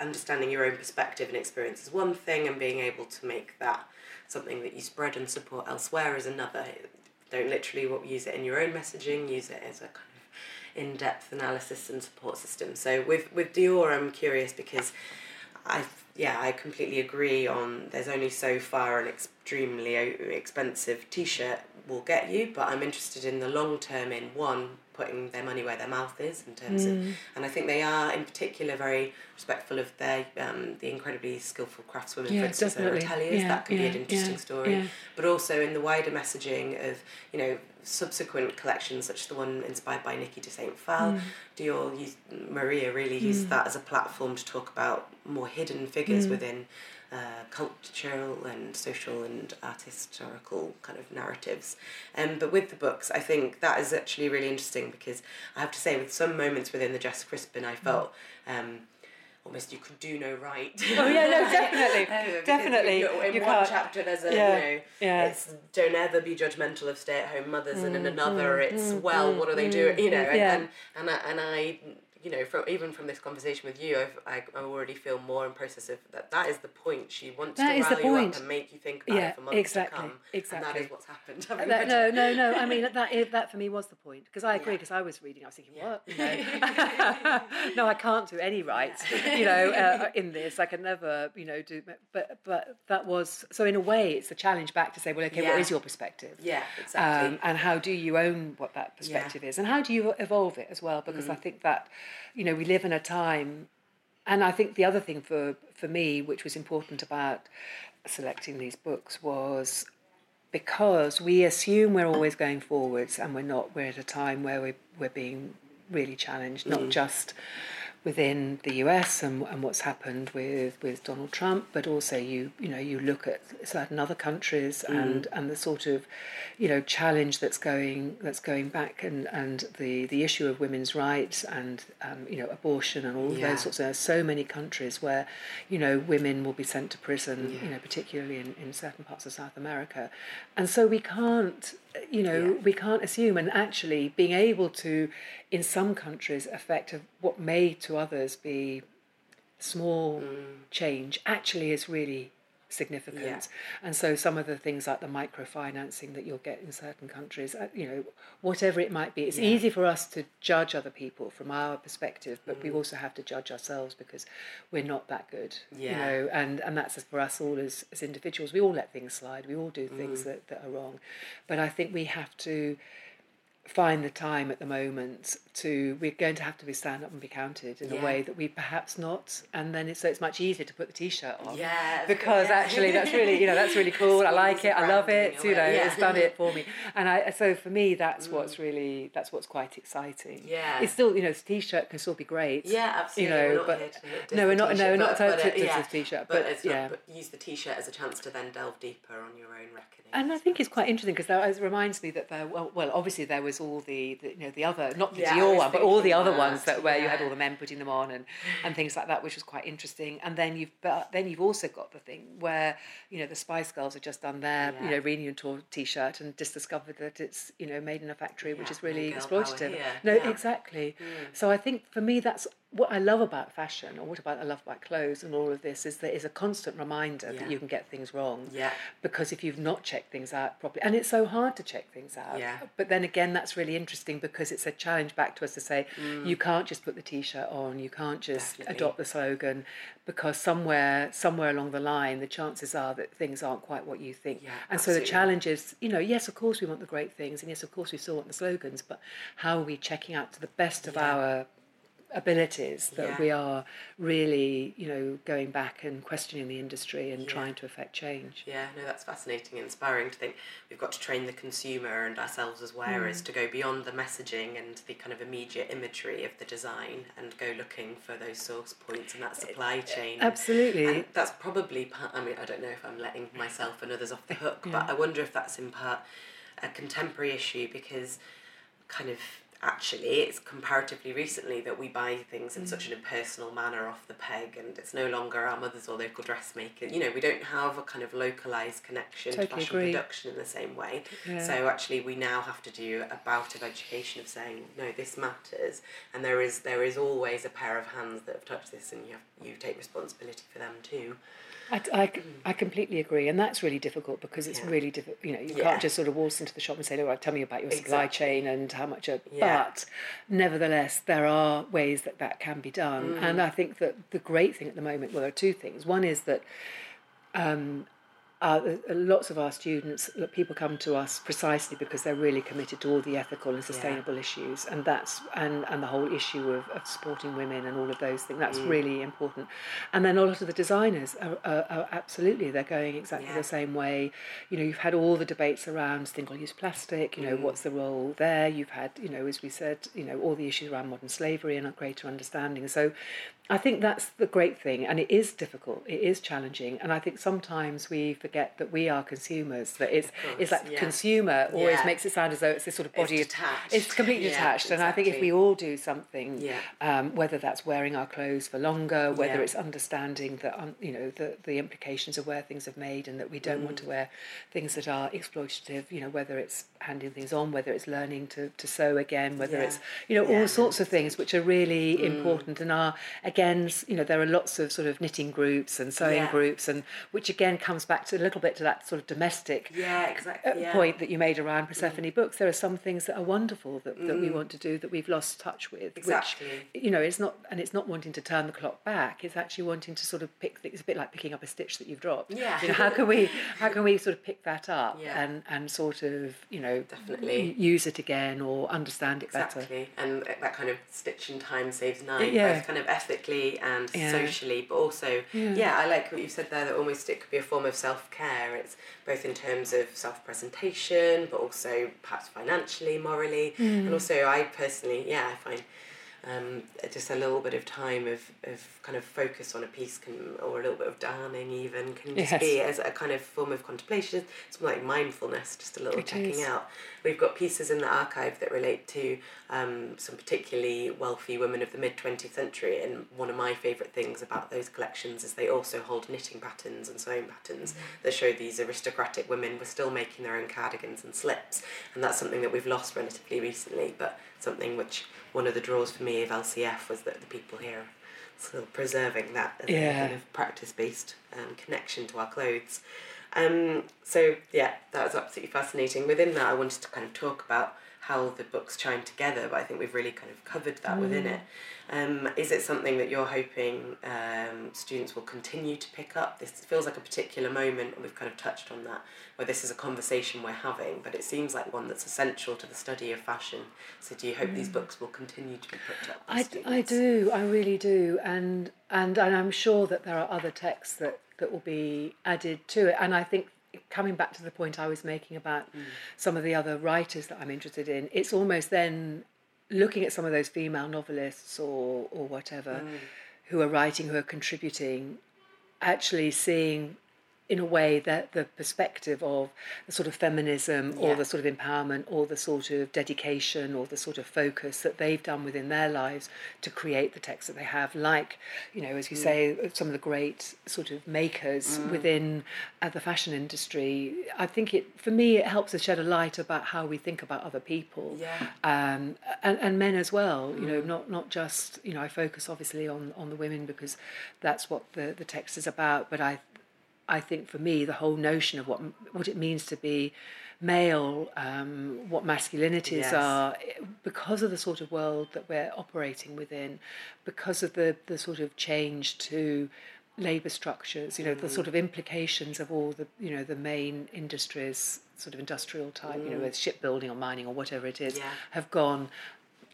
understanding your own perspective and experience is one thing, and being able to make that something that you spread and support elsewhere is another. Don't literally use it in your own messaging. Use it as a kind of in-depth analysis and support system. So with with Dior, I'm curious because I yeah I completely agree on. There's only so far an extremely expensive T-shirt will get you, but I'm interested in the long term in one putting their money where their mouth is in terms mm. of, and I think they are in particular very respectful of their um, the incredibly skillful craftswomen, yeah, for instance, their ateliers. Yeah, that could yeah, be an interesting story, but also in the wider messaging of you know subsequent collections, such as the one inspired by Niki de Saint Phalle. Mm. Dior used Maria really used mm. that as a platform to talk about more hidden figures mm. within uh, cultural and social and art historical kind of narratives. Um, but with the books, I think that is actually really interesting because I have to say, with some moments within the Jessa Crispin, I felt. Um, almost you could do no right. Oh yeah, no, (laughs) definitely, (laughs) definitely. In you one can't. chapter, there's a yeah, you know, yeah. it's don't ever be judgmental of stay-at-home mothers, mm, and in mm, another, mm, it's mm, well, what are they doing? You know, and, yeah. and and I, and I you know, from even from this conversation with you, I've, I, I already feel more in process of that. That is the point. She wants that to rally you up and make you think about yeah, it for months exactly, to come. Exactly. And that is what's happened. Uh, (laughs) that, no, no, no. I (laughs) mean, that that for me was the point because I agree. Because yeah. I was reading, I was thinking, yeah. what? You know? (laughs) no, I can't do any right. You know, uh, in this, I can never, you know, do. But but that was so. In a way, it's the challenge back to say, well, okay, what is your perspective? Yeah, exactly. Um, and how do you own what that perspective is, and how do you evolve it as well? Because mm. I think that you know, we live in a time, and I think the other thing for, for me, which was important about selecting these books, was because we assume we're always going forwards and we're not, we're at a time where we're, we're being really challenged, not mm. just within the US and, and what's happened with, with Donald Trump, but also you you know you look at certain other countries mm. and, and the sort of you know challenge that's going that's going back and, and the, the issue of women's rights and um, you know abortion and all yeah. those sorts of there's so many countries where you know women will be sent to prison yeah. you know particularly in, in certain parts of South America and so we can't you know, yeah. we can't assume. And actually, being able to, in some countries, affect what may to others be small mm. change actually is really significant. Yeah. And so some of the things like the microfinancing that you'll get in certain countries, uh, you know, whatever it might be, it's yeah. easy for us to judge other people from our perspective, but mm. we also have to judge ourselves because we're not that good. Yeah. You know, and, and that's for us all as, as individuals. We all let things slide. We all do things mm. that, that are wrong. But I think we have to find the time at the moment to we're going to have to be stand up and be counted in yeah. a way that we perhaps not. And then it's so it's much easier to put the t-shirt on. Yeah because yeah. actually that's really you know that's really (laughs) cool. I like it. I love it. You know yeah. it's done it for me. And i so for me that's mm. what's really that's what's quite exciting. Yeah. It's still you know t-shirt can still be great yeah absolutely. you know we're but no we're not no we're not to, to, to, yeah. t-shirt but, but yeah. not, but use the t-shirt as a chance to then delve deeper on your own reckoning and I think it's quite interesting because that reminds me that there, well, well, obviously there was all the, the you know the other not the yeah, Dior one, but all the other that, ones that where yeah. you had all the men putting them on and, and things like that, which was quite interesting. And then you've but then you've also got the thing where you know the Spice Girls have just done their yeah. you know reunion tour T-shirt and just discovered that it's you know made in a factory, which is really exploitative. No, exactly. Mm. So I think for me that's what I love about fashion, or what about I love about clothes and all of this, is that is a constant reminder yeah. that you can get things wrong. Yeah. Because if you've not checked things out properly, and it's so hard to check things out. Yeah. But then again, that's really interesting because it's a challenge back to us to say mm. you can't just put the t-shirt on, you can't just Definitely. adopt the slogan, because somewhere somewhere along the line, the chances are that things aren't quite what you think. Yeah, and absolutely. so the challenge is, you know, yes, of course we want the great things, and yes, of course we still want the slogans, but how are we checking out to the best of yeah. our abilities that yeah. we are really, you know, going back and questioning the industry and yeah. trying to affect change. Yeah, no, that's fascinating and inspiring to think we've got to train the consumer and ourselves as wearers mm. to go beyond the messaging and the kind of immediate imagery of the design and go looking for those source points and that supply chain. Absolutely. And that's probably part, I mean, I don't know if I'm letting myself and others off the (laughs) hook, yeah. but I wonder if that's in part a contemporary issue because kind of actually it's comparatively recently that we buy things in such an mm. impersonal manner off the peg and it's no longer our mother's or local dressmaker you know we don't have a kind of localized connection Totally to fashion agree. production in the same way Yeah. so actually we now have to do a bout of education of saying no this matters and there is there is always a pair of hands that have touched this and you have you take responsibility for them too I, I, I completely agree, and that's really difficult because it's Yeah. really difficult. You know, you Yeah. can't just sort of waltz into the shop and say, "All right, tell me about your supply Exactly. chain and how much." A, Yeah. But nevertheless, there are ways that that can be done, Mm. and I think that the great thing at the moment, well, there are two things. One is that um, uh, lots of our students, look, people come to us precisely because they're really committed to all the ethical and sustainable issues, and that's and and the whole issue of, of supporting women and all of those things. Mm. That's really important. And then a lot of the designers are, are, are absolutely they're going exactly Yeah. the same way. You know, you've had all the debates around single-use plastic. You Mm. know, what's the role there? You've had, you know, as we said, you know, all the issues around modern slavery and a greater understanding. So, I think that's the great thing, and it is difficult. It is challenging, and I think sometimes we forget that we are consumers. That it's it's like yeah. consumer always Yeah. makes it sound as though it's this sort of body. detached. It's completely Yeah, detached, and I think if we all do something, Yeah. um, whether that's wearing our clothes for longer, whether it's understanding that um, you know the the implications of where things are made, and that we don't want Mm. to wear things that are exploitative. You know, whether it's handing things on, whether it's learning to, to sew again, whether it's you know all sorts of things which are really Mm. important and are again you know there are lots of sort of knitting groups and sewing Yeah. groups and which again comes back to a little bit to that sort of domestic yeah exactly uh, yeah. Mm. point that you made around Persephone books. There are some things that are wonderful that, that we want to do that we've lost touch with. Exactly. Which, you know, it's not, and it's not wanting to turn the clock back. It's actually wanting to sort of pick. It's a bit like picking up a stitch that you've dropped. Yeah. You know, how can we, how can we sort of pick that up Yeah. and and sort of, you know, Definitely. use it again or understand it better. Exactly, and that kind of stitch in time saves nine, Yeah. both kind of ethically and Yeah. socially, but also, Yeah. yeah. I like what you said there that almost it could be a form of self care. It's both in terms of self presentation, but also perhaps financially, morally, Mm. and also I personally, yeah, I find. Um, just a little bit of time of, of kind of focus on a piece can, or a little bit of darning even can just Yes. be as a kind of form of contemplation. It's more like mindfulness, just a little It checking is. out. We've got pieces in the archive that relate to um, some particularly wealthy women of the mid 20th century, and one of my favourite things about those collections is they also hold knitting patterns and sewing patterns that show these aristocratic women were still making their own cardigans and slips, and that's something that we've lost relatively recently, but something which one of the draws for me of LCF was that the people here are still preserving that as a kind of practice based um, connection to our clothes. Um, so yeah, that was absolutely fascinating. Within that, I wanted to kind of talk about how the books chime together, but I think we've really kind of covered that within it. Um, is it something that you're hoping um, students will continue to pick up? This feels like a particular moment, and we've kind of touched on that, where this is a conversation we're having, but it seems like one that's essential to the study of fashion. So, do you hope these books will continue to be picked up? I, students? I do, I really do, and and and I'm sure that there are other texts that that will be added to it. And I think coming back to the point I was making about mm. some of the other writers that I'm interested in, it's almost then looking at some of those female novelists or or whatever mm. who are writing, who are contributing, actually seeing in a way that the perspective of the sort of feminism or Yeah. the sort of empowerment or the sort of dedication or the sort of focus that they've done within their lives to create the text that they have like you know as you say some of the great sort of makers within uh, the fashion industry i think it for me it helps to shed a light about how we think about other people Yeah. um, and, and men as well. You know, not not just you know. I focus obviously on on the women because that's what the the text is about. But I, I think for me the whole notion of what what it means to be male, um, what masculinities Yes. are, because of the sort of world that we're operating within, because of the the sort of change to labour structures, you know, the sort of implications of all the, you know, the main industries, sort of industrial type, you know, whether it's shipbuilding or mining or whatever it is, Yeah. have gone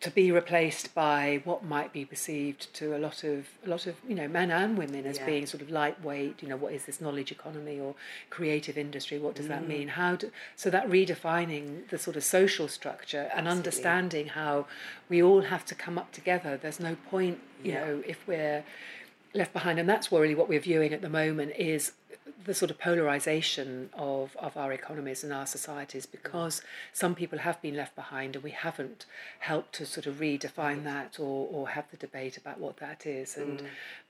to be replaced by what might be perceived to a lot of a lot of you know men and women as Yeah. being sort of lightweight you know what is this knowledge economy or creative industry what does Mm. that mean how do, so that redefining the sort of social structure and understanding how we all have to come up together there's no point you Yeah. know if we're left behind and that's really what we're viewing at the moment is the sort of polarization of, of our economies and our societies mm. because some people have been left behind and we haven't helped to sort of redefine mm. that or, or have the debate about what that is. And mm.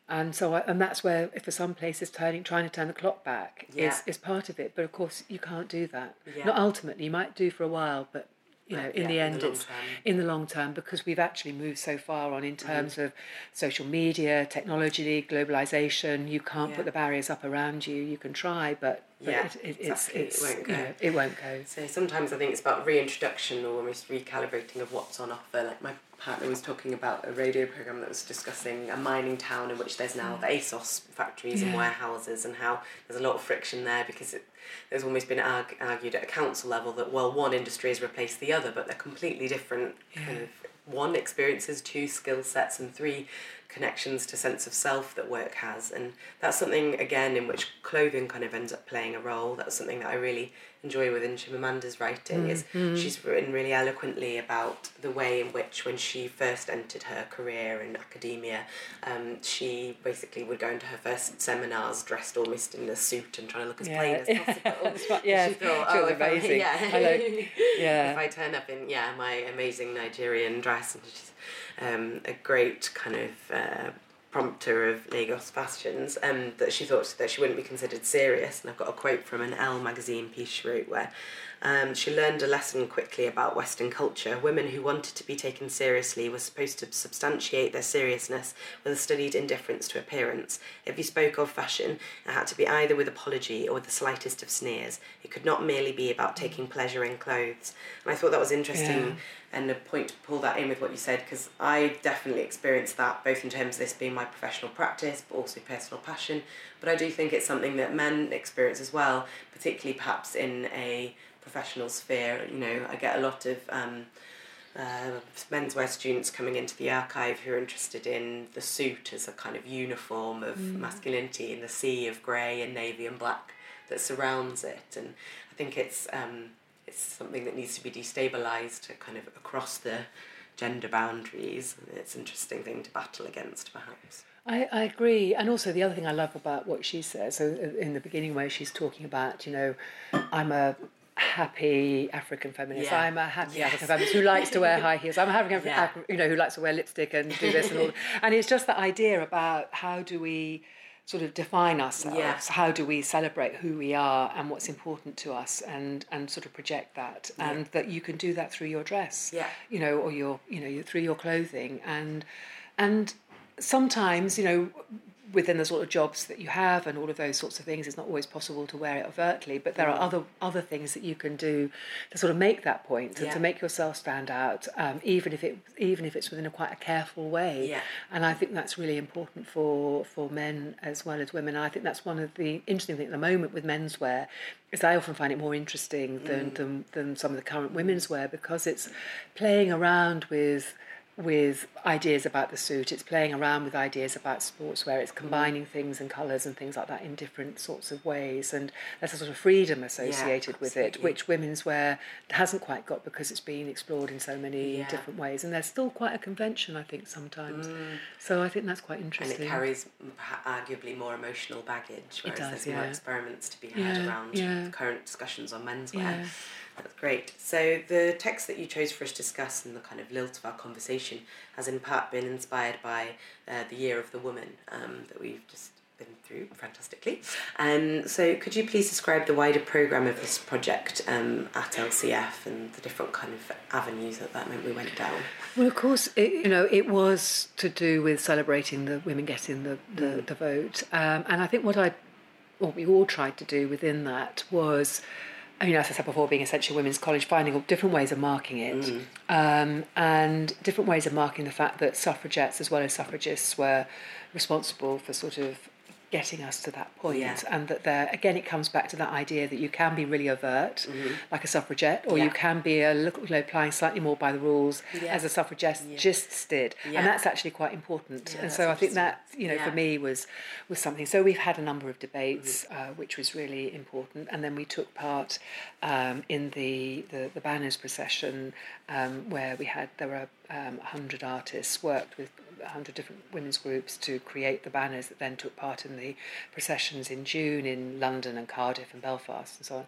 and so I, and that's where for some places turning trying to turn the clock back Yeah. is, is part of it. But of course you can't do that. Yeah. not ultimately. You might do for a while but you know in yeah, the in end the long it's term. in the long term because we've actually moved so far on in Mm-hmm. terms of social media, technology, globalization. You can't Yeah. put the barriers up around you. You can try, but, but Yeah, it, it, exactly. It it's, it's won't you go. know, it won't go. So sometimes I think it's about reintroduction or almost recalibrating of what's on offer. Like my partner was talking about a radio program that was discussing a mining town in which there's now the ASOS factories and warehouses and how there's a lot of friction there because it, there's almost been arg- argued at a council level that well one industry has replaced the other but they're completely different kind of one experiences two skill sets and three connections to sense of self that work has. And that's something again in which clothing kind of ends up playing a role. That's something that i really enjoy within Chimamanda's writing is she's written really eloquently about the way in which when she first entered her career in academia um, she basically would go into her first seminars dressed almost in a suit and trying to look as plain as (laughs) possible yeah, she thought, oh, if I- amazing. yeah. I like- (laughs) yeah. if I turn up in yeah my amazing Nigerian dress and she's um, a great kind of uh, prompter of Lagos fashions um, that she thought that she wouldn't be considered serious. And I've got a quote from an Elle magazine piece she wrote where um, she learned a lesson quickly about Western culture. Women who wanted to be taken seriously were supposed to substantiate their seriousness with a studied indifference to appearance. If you spoke of fashion, it had to be either with apology or with the slightest of sneers. It could not merely be about taking pleasure in clothes. And I thought that was interesting Yeah. and a point to pull that in with what you said because I definitely experienced that both in terms of this being my professional practice but also personal passion. But I do think it's something that men experience as well, particularly perhaps in a professional sphere. You know, I get a lot of um, uh, menswear students coming into the archive who are interested in the suit as a kind of uniform of masculinity in the sea of grey and navy and black that surrounds it. And I think it's um, it's something that needs to be destabilised kind of across the gender boundaries. And it's an interesting thing to battle against, perhaps. I, I agree. And also, the other thing I love about what she says, so uh, in the beginning, where she's talking about, you know, I'm a happy African feminist. Yeah. I'm a happy Yes. African feminist who likes to wear (laughs) high heels. I'm a happy, African, Yeah. you know, who likes to wear lipstick and do this and all. (laughs) and it's just the idea about how do we sort of define ourselves? Yeah. How do we celebrate who we are and what's important to us, and and sort of project that, and that you can do that through your dress. Yeah. You know, or your you know through your clothing and and sometimes you know within the sort of jobs that you have and all of those sorts of things it's not always possible to wear it overtly but there are other other things that you can do to sort of make that point and Yeah. to make yourself stand out um, even if it even if it's within a quite a careful way Yeah. and I think that's really important for for men as well as women I think that's one of the interesting things at the moment with menswear is I often find it more interesting than than, than some of the current women's wear because it's playing around with with ideas about the suit. It's playing around with ideas about sportswear. It's combining things and colours and things like that in different sorts of ways. And there's a sort of freedom associated with it, which women's wear hasn't quite got because it's been explored in so many Yeah. different ways. And there's still quite a convention, I think, sometimes. Mm. So I think that's quite interesting. And it carries arguably more emotional baggage, whereas does, there's more experiments to be had Yeah, around yeah. current discussions on menswear. That's great. So the text that you chose for us to discuss and the kind of lilt of our conversation has in part been inspired by uh, the Year of the Woman um, that we've just been through fantastically. Um, so could you please describe the wider programme of this project um, at LCF and the different kind of avenues that that meant we went down? Well, of course, it, you know, it was to do with celebrating the women getting the, the, the vote. Um, and I think what I, what we all tried to do within that was, I mean, as I said before, being essentially women's college, finding different ways of marking it, um, and different ways of marking the fact that suffragettes as well as suffragists were responsible for sort of getting us to that point Yeah. and that there again it comes back to that idea that you can be really overt like a suffragette or Yeah. you can be a little you know applying slightly more by the rules Yeah. as a suffragist just did. And that's actually quite important. And so I think that you know for me was was something. So we've had a number of debates Mm-hmm. uh, which was really important. And then we took part um, in the, the the banners procession um, where we had there were um, 100 artists worked with 100 different women's groups to create the banners that then took part in the processions in June in London and Cardiff and Belfast and so on.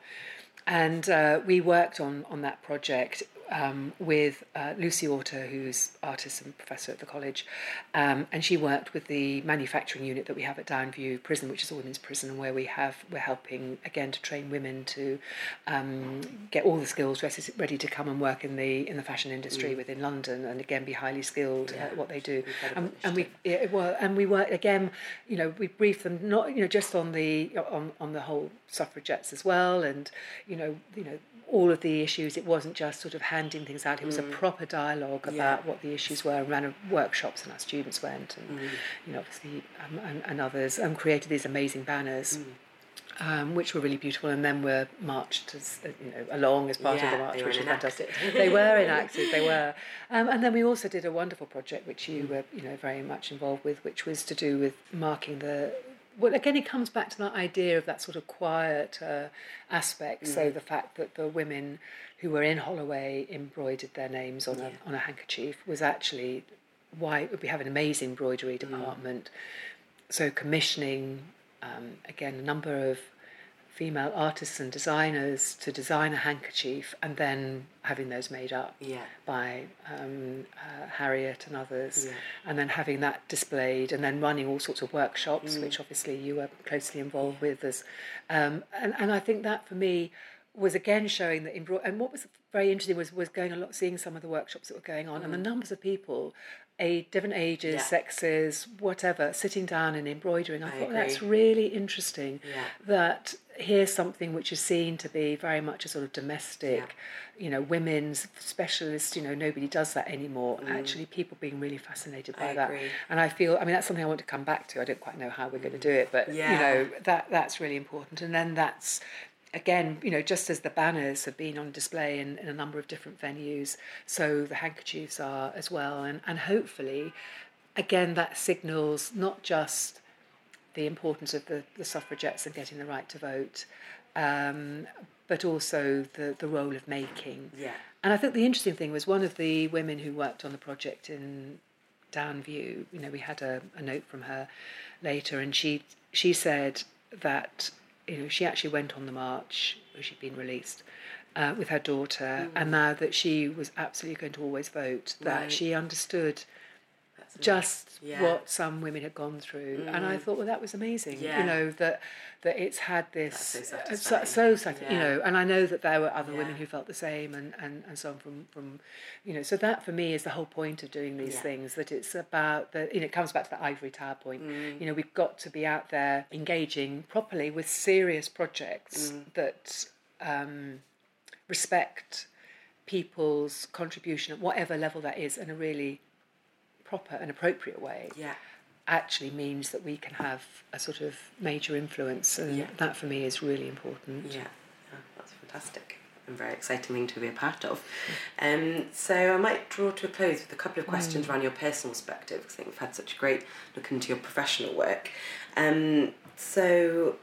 And uh, we worked on, on that project um, with uh, Lucy Orta, who's artist and professor at the college, um, and she worked with the manufacturing unit that we have at Downview Prison, which is a women's prison, and where we have we're helping again to train women to um, get all the skills ready to come and work in the in the fashion industry mm. within London, and again be highly skilled yeah. at what they do. And, and, we yeah, well, and we work again, you know, we brief them not you know just on the on on the whole suffragettes as well, and you know you know all of the issues. It wasn't just sort of handing things out. It was mm. a proper dialogue about yeah. what the issues were. And ran workshops, and our students went, and mm. you know, obviously, um, and, and, others, and created these amazing banners. Mm. Um, which were really beautiful, and then were marched as uh, you know along as part yeah, of the march, which was fantastic. they were enacted, (laughs) they were, um, and then we also did a wonderful project which you mm. were you know very much involved with, which was to do with marking the well, again, it comes back to that idea of that sort of quiet uh, aspect. Mm. So the fact that the women who were in Holloway embroidered their names on yeah. a on a handkerchief was actually why we have an amazing embroidery mm. department. Mm. So commissioning um, again a number of female artists and designers to design a handkerchief and then having those made up yeah. by um, uh, Harriet and others, yeah. and then having that displayed and then running all sorts of workshops, mm. which obviously you were closely involved with. As, um, and, and I think that for me was again showing that, in broad, and what was very interesting was, was going a lot, seeing some of the workshops that were going on, mm. and the mm. numbers of people a different ages, yeah. sexes, whatever, sitting down and embroidering. I, I thought agree. that's really interesting. Yeah. That here's something which is seen to be very much a sort of domestic, yeah. you know, women's specialist. You know, nobody does that anymore. Mm. Actually, people being really fascinated by I that. Agree. And I feel, I mean, that's something I want to come back to. I don't quite know how we're going to do it, but you know, that that's really important. And then that's again, you know, just as the banners have been on display in, in a number of different venues, so the handkerchiefs are as well. And, and hopefully, again, that signals not just the importance of the, the suffragettes and getting the right to vote, um, but also the, the role of making. Yeah. And I think the interesting thing was one of the women who worked on the project in Downview, you know, we had a, a note from her later, and she she said that you know, she actually went on the march where she'd been released uh, with her daughter, mm. and now that she was absolutely going to always vote, that right. she understood just yeah. what some women had gone through, mm. and I mm. thought, well, that was amazing. Yeah. You know that that it's had this so, uh, so, so, so yeah. you know, and I know that there were other women who felt the same, and, and, and so on from from you know. So that for me is the whole point of doing these things. That it's about the you know it comes back to the ivory tower point. Mm. You know, we've got to be out there engaging properly with serious projects mm. that um, respect people's contribution at whatever level that is in a really proper and appropriate way yeah. actually means that we can have a sort of major influence, and yeah. that for me is really important. Yeah, oh, that's fantastic and very exciting thing to be a part of. Um, so I might draw to a close with a couple of questions mm. around your personal perspective because I think we've had such a great look into your professional work. Um, so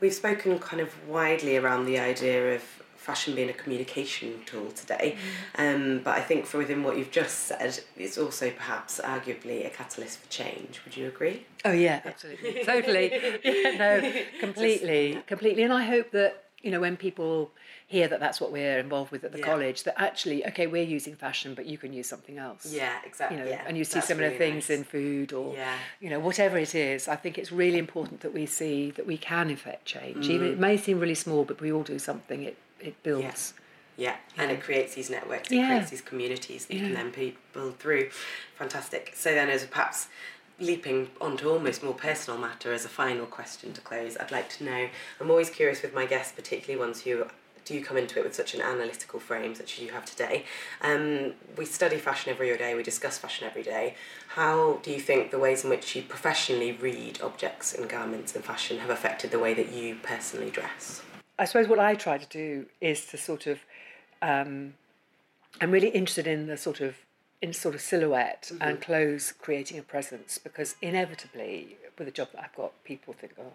we've spoken kind of widely around the idea of fashion being a communication tool today. Mm. Um, but I think from within what you've just said, it's also perhaps arguably a catalyst for change. Would you agree? Oh yeah, (laughs) absolutely, totally. (laughs) Yeah, no, (laughs) completely, just, completely. And I hope that you know when people hear that that's what we're involved with at the yeah. college that actually okay we're using fashion but you can use something else yeah exactly you know yeah. and you see that's similar really things nice. in food or yeah. you know whatever it is i think it's really important that we see that we can effect change mm. even it may seem really small but we all do something it it builds. Yeah. yeah. and it creates these networks, it yeah. creates these communities that you can then build through. Fantastic. So then, as perhaps leaping onto almost more personal matter as a final question to close, I'd like to know. I'm always curious with my guests, particularly ones who do come into it with such an analytical frame, such as you have today. Um, we study fashion every day, we discuss fashion every day. How do you think the ways in which you professionally read objects and garments and fashion have affected the way that you personally dress? I suppose what I try to do is to sort of, um, I'm really interested in the sort of in sort of silhouette mm-hmm. and clothes creating a presence because inevitably with a job that I've got, people think, oh,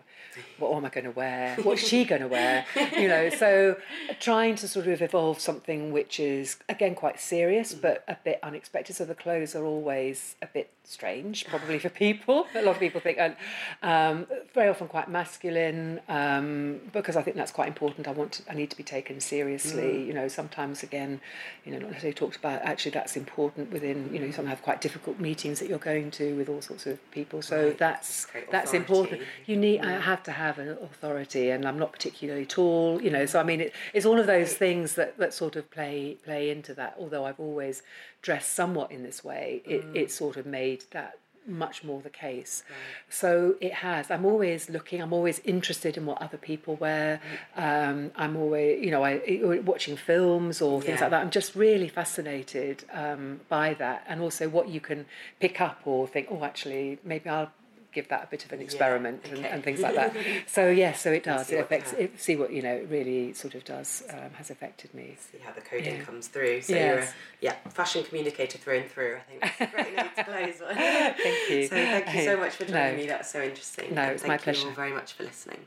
what am I going to wear? What's she going to wear? You know, so trying to sort of evolve something which is again quite serious but a bit unexpected. So the clothes are always a bit strange, probably for people. A lot of people think, and um, very often quite masculine, um, because I think that's quite important. I want, to, I need to be taken seriously. You know, sometimes again, you know, not necessarily talked about. Actually, that's important within. You know, you sometimes have quite difficult meetings that you're going to with all sorts of people. So Right. that's that's important. You need. I have to have an authority, and I'm not particularly tall. You know, so I mean, it, it's all of those things that that sort of play play into that. Although I've always dressed somewhat in this way, it it sort of made that much more the case. So it has. I'm always looking. I'm always interested in what other people wear. Um, I'm always, you know, I watching films or things Yeah. like that. I'm just really fascinated um, by that, and also what you can pick up or think. Oh, actually, maybe I'll give that a bit of an experiment and, okay. and things like that. (laughs) So yes, so it does. It affects. It, see what you know. It really sort of does um, has affected me. See how the coding Yeah. comes through. So you're a yeah, fashion communicator through and through. I think that's a great note to (laughs) close on. Thank you. So thank you so much for joining No. me. That was so interesting. No, And it's my thank you all very much for listening.